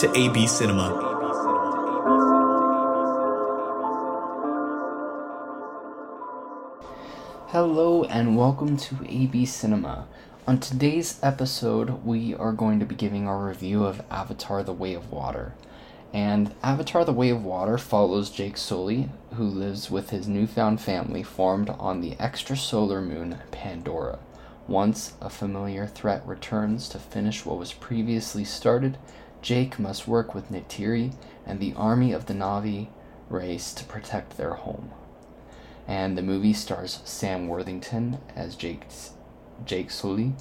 to AB Cinema. Hello and welcome to AB Cinema. On today's episode, we are going to be giving our review of Avatar The Way of Water. And Avatar The Way of Water follows Jake Sully, who lives with his newfound family formed on the extrasolar moon Pandora. Once a familiar threat returns to finish what was previously started, Jake must work with Neytiri and the army of the Na'vi race to protect their home. And the movie stars Sam Worthington as Jake, Jake Sully,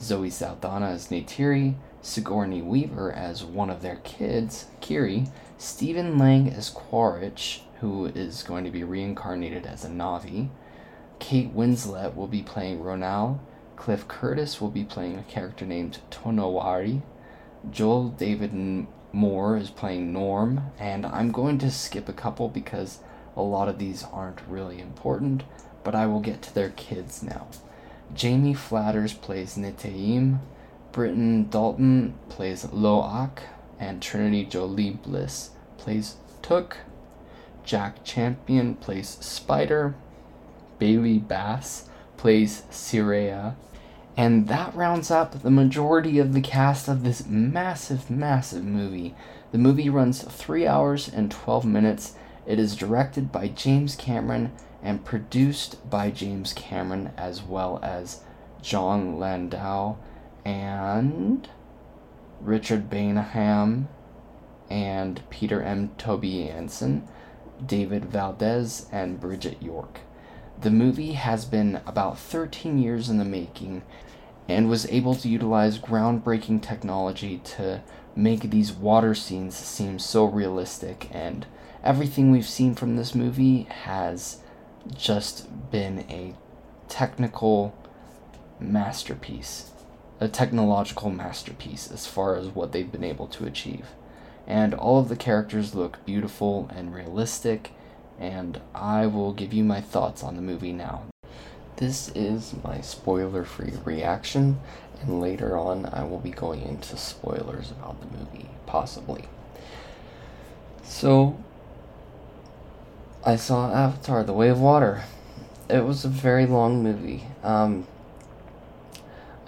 Zoe Saldana as Neytiri, Sigourney Weaver as one of their kids, Kiri, Stephen Lang as Quaritch, who is going to be reincarnated as a Na'vi, Kate Winslet will be playing Ronal, Cliff Curtis will be playing a character named Tonowari, Joel David Moore is playing Norm, and I'm going to skip a couple because a lot of these aren't really important, but I will get to their kids now. Jamie Flatters plays Neteyam, Britain Dalton plays Lo'ak, and Trinity Jolie Bliss plays Took. Jack Champion plays Spider. Bailey Bass plays Tsireya. And that rounds up the majority of the cast of this massive, massive movie. The movie runs 3 hours and 12 minutes. It is directed by James Cameron and produced by James Cameron as well as Jon Landau and Richard Baneham and Peter M. Tobyansen, David Valdes, and Bridget York. The movie has been about 13 years in the making and was able to utilize groundbreaking technology to make these water scenes seem so realistic and everything we've seen from this movie has just been a technical masterpiece a technological masterpiece as far as what they've been able to achieve. And all of the characters look beautiful and realistic, and I will give you my thoughts on the movie now. This is my spoiler free reaction, and later on I will be going into spoilers about the movie, possibly. So, I saw Avatar The Way of Water. It was a very long movie. Um,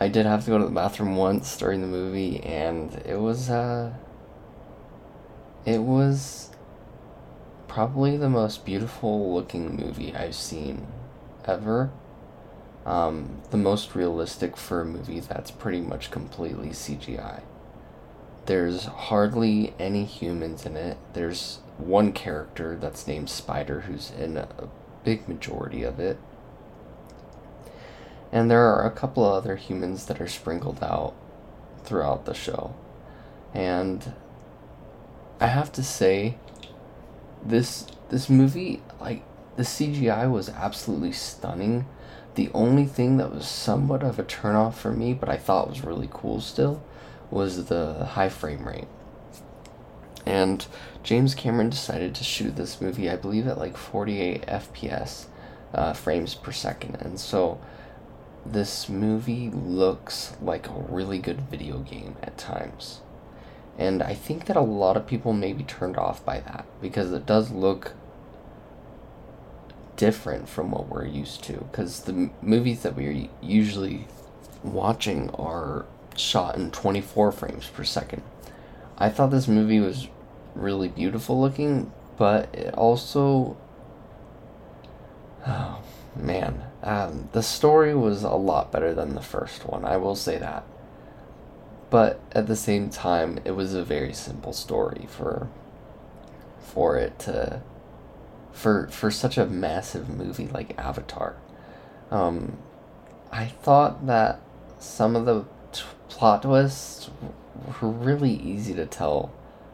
I did have to go to the bathroom once during the movie, and it was uh, it was probably the most beautiful looking movie I've seen ever. Um, the most realistic for a movie that's pretty much completely CGI. There's hardly any humans in it. There's one character that's named Spider who's in a big majority of it. And there are a couple of other humans that are sprinkled out throughout the show. And I have to say this this movie like the CGI was absolutely stunning. The only thing that was somewhat of a turnoff for me, but I thought was really cool still, was the high frame rate. And James Cameron decided to shoot this movie, I believe, at like 48 FPS uh, frames per second. And so this movie looks like a really good video game at times. And I think that a lot of people may be turned off by that because it does look different from what we're used to. Because the m- movies that we're usually watching are shot in 24 frames per second. I thought this movie was really beautiful looking, but it also. Oh, man. Um, the story was a lot better than the first one, I will say that. But at the same time, it was a very simple story for for it to for for such a massive movie like Avatar. Um, I thought that some of the t- plot twists were really easy to tell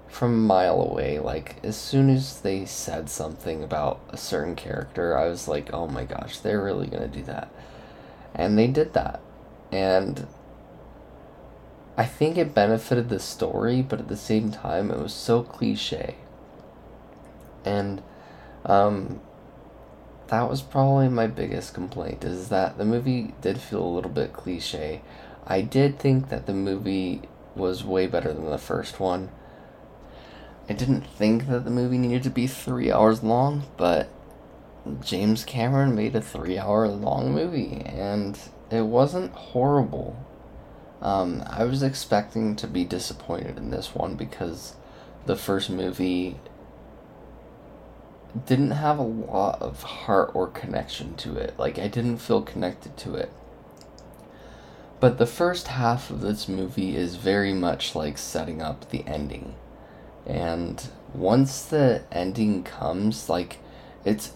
from a mile away. Like as soon as they said something about a certain character, I was like, "Oh my gosh, they're really to do that." And they did that. And I think it benefited the story, but at the same time, it was so cliche. And um, that was probably my biggest complaint is that the movie did feel a little bit cliche. I did think that the movie was way better than the first one. I didn't think that the movie needed to be three hours long, but James Cameron made a three hour long movie, and it wasn't horrible. Um, I was expecting to be disappointed in this one because the first movie didn't have a lot of heart or connection to it. Like, I didn't feel connected to it. But the first half of this movie is very much like setting up the ending. And once the ending comes, like, it's.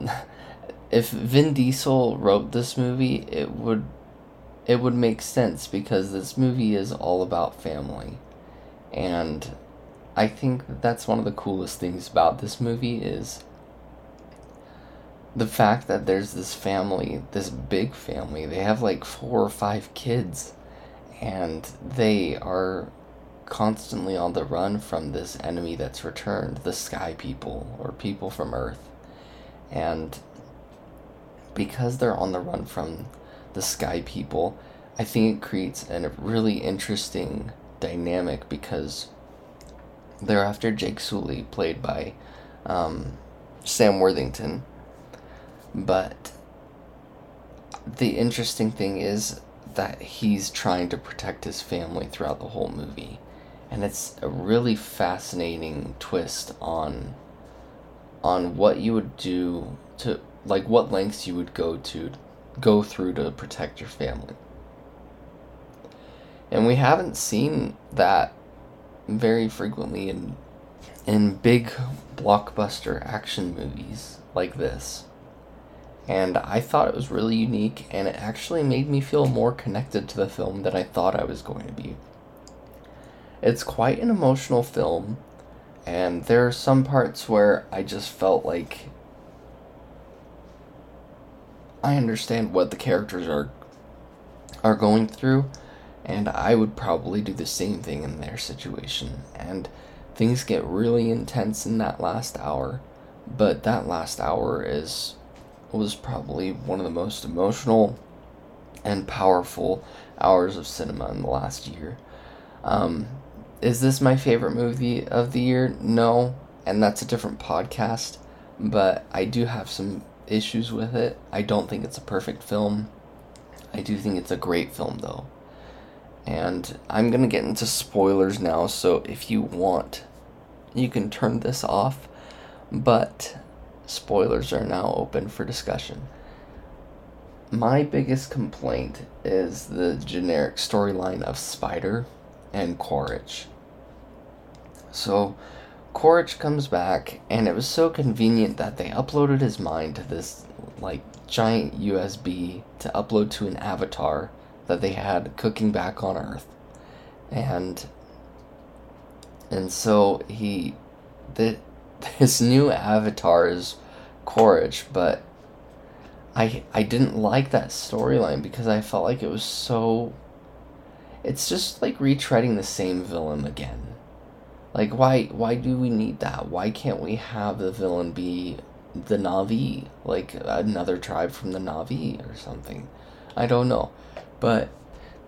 if Vin Diesel wrote this movie, it would. It would make sense because this movie is all about family. And I think that's one of the coolest things about this movie is the fact that there's this family, this big family. They have like four or five kids and they are constantly on the run from this enemy that's returned, the sky people or people from earth. And because they're on the run from the sky people, I think it creates a really interesting dynamic because they're after Jake Sully, played by um, Sam Worthington. But the interesting thing is that he's trying to protect his family throughout the whole movie. And it's a really fascinating twist on on what you would do to like what lengths you would go to go through to protect your family. And we haven't seen that very frequently in in big blockbuster action movies like this. And I thought it was really unique and it actually made me feel more connected to the film than I thought I was going to be. It's quite an emotional film and there are some parts where I just felt like I understand what the characters are are going through and I would probably do the same thing in their situation. And things get really intense in that last hour, but that last hour is was probably one of the most emotional and powerful hours of cinema in the last year. Um, is this my favorite movie of the year? No, and that's a different podcast, but I do have some issues with it. I don't think it's a perfect film. I do think it's a great film though. And I'm going to get into spoilers now, so if you want, you can turn this off. But spoilers are now open for discussion. My biggest complaint is the generic storyline of Spider and Quaritch. So, Quaritch comes back, and it was so convenient that they uploaded his mind to this, like, giant USB to upload to an avatar that they had cooking back on Earth, and and so he that his new avatar is Quaritch, but I I didn't like that storyline because I felt like it was so. It's just like retreading the same villain again. Like why why do we need that? Why can't we have the villain be the Na'vi, like another tribe from the Na'vi or something? I don't know. But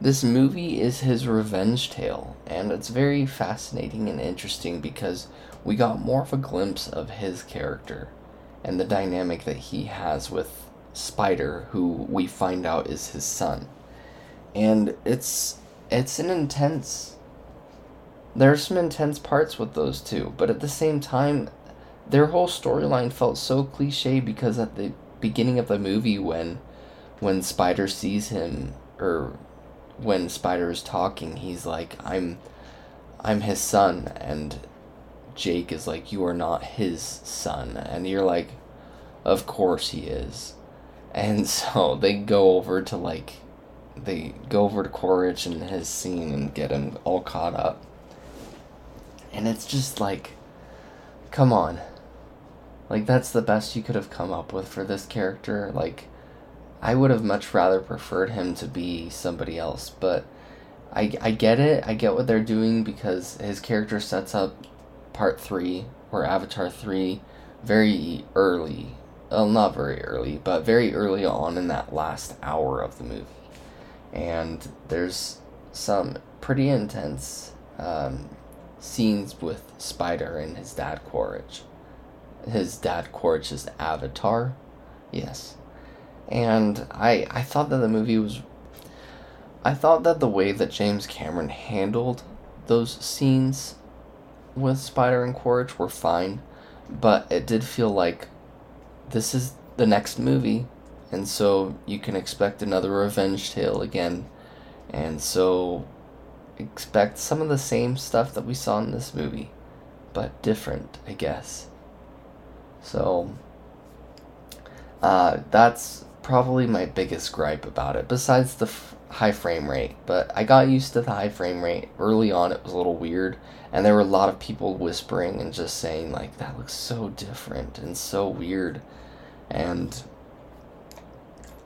this movie is his revenge tale, and it's very fascinating and interesting because we got more of a glimpse of his character and the dynamic that he has with Spider, who we find out is his son. And it's it's an intense there's some intense parts with those two, but at the same time their whole storyline felt so cliche because at the beginning of the movie when when Spider sees him or when Spider is talking, he's like, "I'm, I'm his son," and Jake is like, "You are not his son," and you're like, "Of course he is," and so they go over to like, they go over to Quaritch and his scene and get him all caught up, And it's just like, come on. Like, that's the best you could have come up with for this character. Like, I would have much rather preferred him to be somebody else, but I, I get it. I get what they're doing because his character sets up part three or Avatar 3 very early. Well, not very early, but very early on in that last hour of the movie. And there's some pretty intense um, scenes with Spider and his dad Quaritch. His dad Quaritch's avatar. Yes. And I I thought that the movie was I thought that the way that James Cameron handled those scenes with Spider and Quaritch were fine, but it did feel like this is the next movie, and so you can expect another revenge tale again, and so expect some of the same stuff that we saw in this movie, but different, I guess. So, uh, that's probably my biggest gripe about it, besides the f- high frame rate. But I got used to the high frame rate. Early on, it was a little weird, and there were a lot of people whispering and just saying, like, that looks so different and so weird. And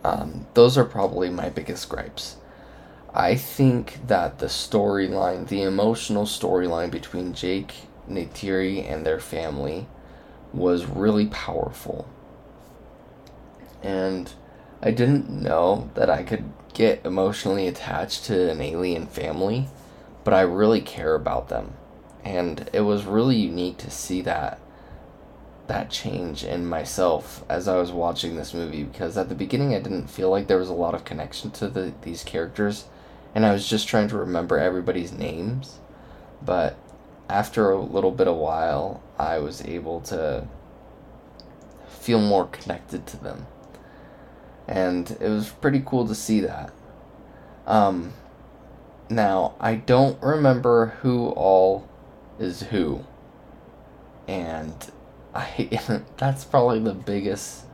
um, those are probably my biggest gripes. I think that the storyline, the emotional storyline between Jake, Neytiri, and their family was really powerful. And I didn't know that I could get emotionally attached to an alien family, but I really care about them. And it was really unique to see that that change in myself as I was watching this movie because at the beginning I didn't feel like there was a lot of connection to the these characters and I was just trying to remember everybody's names. But after a little bit of while, I was able to feel more connected to them. And it was pretty cool to see that. Um, now, I don't remember who all is who. And I that's probably the biggest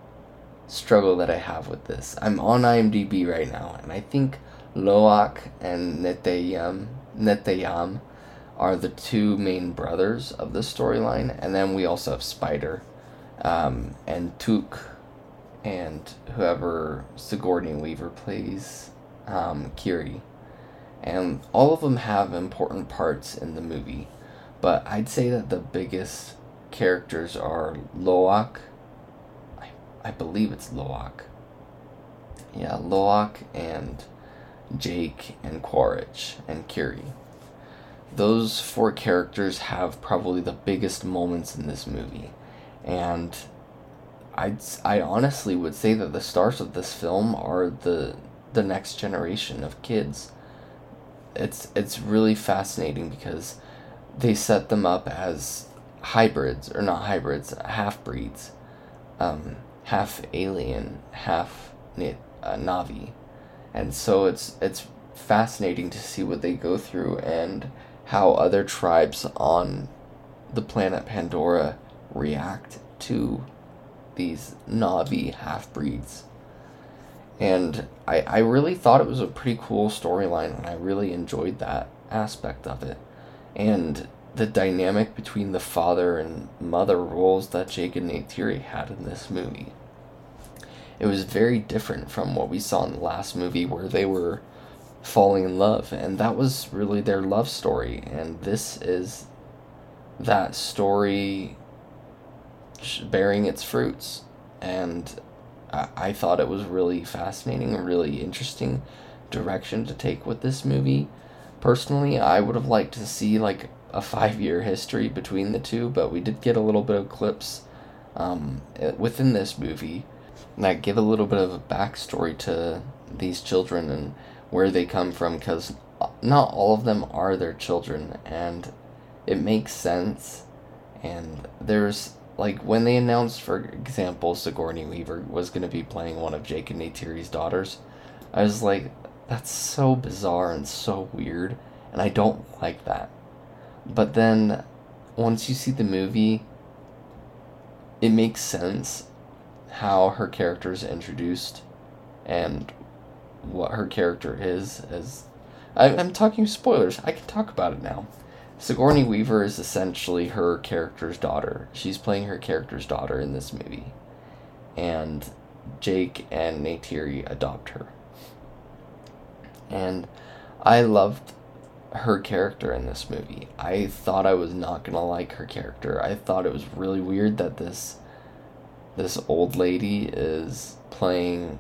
struggle that I have with this. I'm on IMDb right now, and I think Loak and Neteyam, Neteyam are the two main brothers of the storyline, and then we also have Spider um, and Took and whoever Sigourney Weaver plays, um, Kiri. And all of them have important parts in the movie, but I'd say that the biggest characters are Loak. I, I believe it's Loak. Yeah, Loak and Jake and Quaritch and Kiri. Those four characters have probably the biggest moments in this movie. And I'd, I honestly would say that the stars of this film are the the next generation of kids. It's it's really fascinating because they set them up as hybrids or not hybrids, half breeds, um, half alien, half uh, Navi and so it's it's fascinating to see what they go through and how other tribes on the planet Pandora react to these Navi half breeds. And I, I really thought it was a pretty cool storyline and I really enjoyed that aspect of it. And the dynamic between the father and mother roles that Jake and Neytiri had in this movie it was very different from what we saw in the last movie where they were falling in love and that was really their love story and this is that story bearing its fruits and I, thought it was really fascinating and really interesting direction to take with this movie. Personally i would have liked to see like a five year history between the two but we did get a little bit of clips um, within this movie that give a little bit of a backstory to these children and where they come from because not all of them are their children and it makes sense. And there's like when they announced for example Sigourney Weaver was going to be playing one of Jake and Neytiri's daughters I was like that's so bizarre and so weird and I don't like that. But then once you see the movie it makes sense how her character is introduced and what her character is as I, am talking spoilers i can talk about it now Sigourney Weaver is essentially her character's daughter. She's playing her character's daughter in this movie. And Jake and Neytiri adopt her. And I loved her character in this movie. I thought I was not going to like her character. I thought it was really weird that this this old lady is playing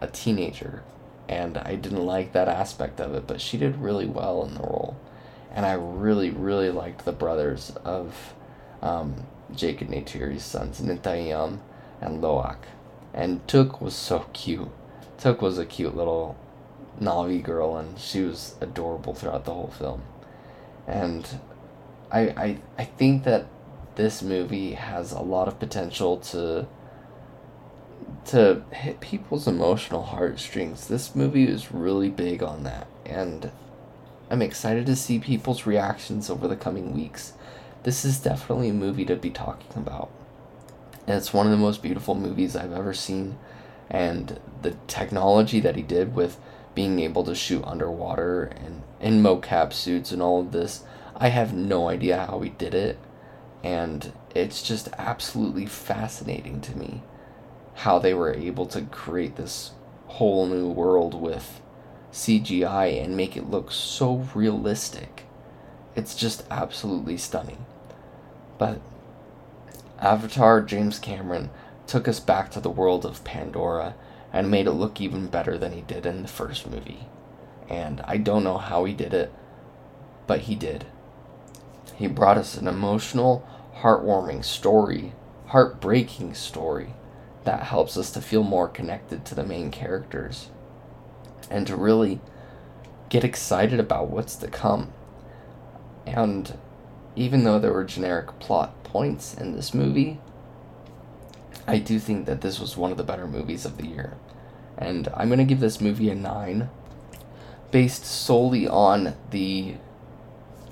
a teenager and I didn't like that aspect of it, but she did really well in the role. And I really, really liked the brothers of um, Jake and Neytiri's sons, Neteyam and Loak. And Took was so cute. Took was a cute little Na'vi girl, and she was adorable throughout the whole film. And I, I, I think that this movie has a lot of potential to to hit people's emotional heartstrings. This movie is really big on that, and I'm excited to see people's reactions over the coming weeks. This is definitely a movie to be talking about. And it's one of the most beautiful movies I've ever seen, and the technology that he did with being able to shoot underwater and in mocap suits and all of this, I have no idea how he did it, and it's just absolutely fascinating to me how they were able to create this whole new world with CGI and make it look so realistic. It's just absolutely stunning. But Avatar James Cameron took us back to the world of Pandora and made it look even better than he did in the first movie. And I don't know how he did it, but he did. He brought us an emotional, heartwarming story, heartbreaking story that helps us to feel more connected to the main characters and to really get excited about what's to come. And even though there were generic plot points in this movie, I do think that this was one of the better movies of the year. And I'm going to give this movie a 9 based solely on the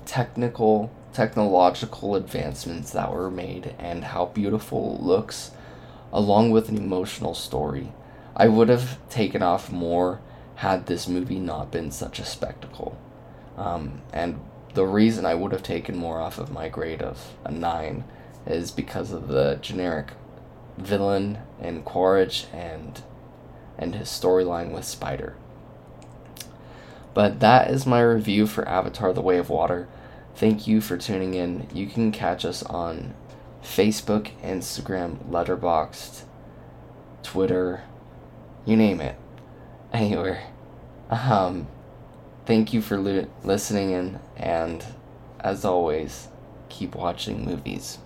technical technological advancements that were made and how beautiful it looks along with an emotional story. I would have taken off more had this movie not been such a spectacle. Um, and the reason I would have taken more off of my grade of a 9 is because of the generic villain in Quaritch and and his storyline with Spider. But that is my review for Avatar The Way of Water. Thank you for tuning in. You can catch us on Facebook, Instagram, Letterboxd, Twitter, you name it. Anywhere. Um, thank you for li- listening in, and as always, keep watching movies.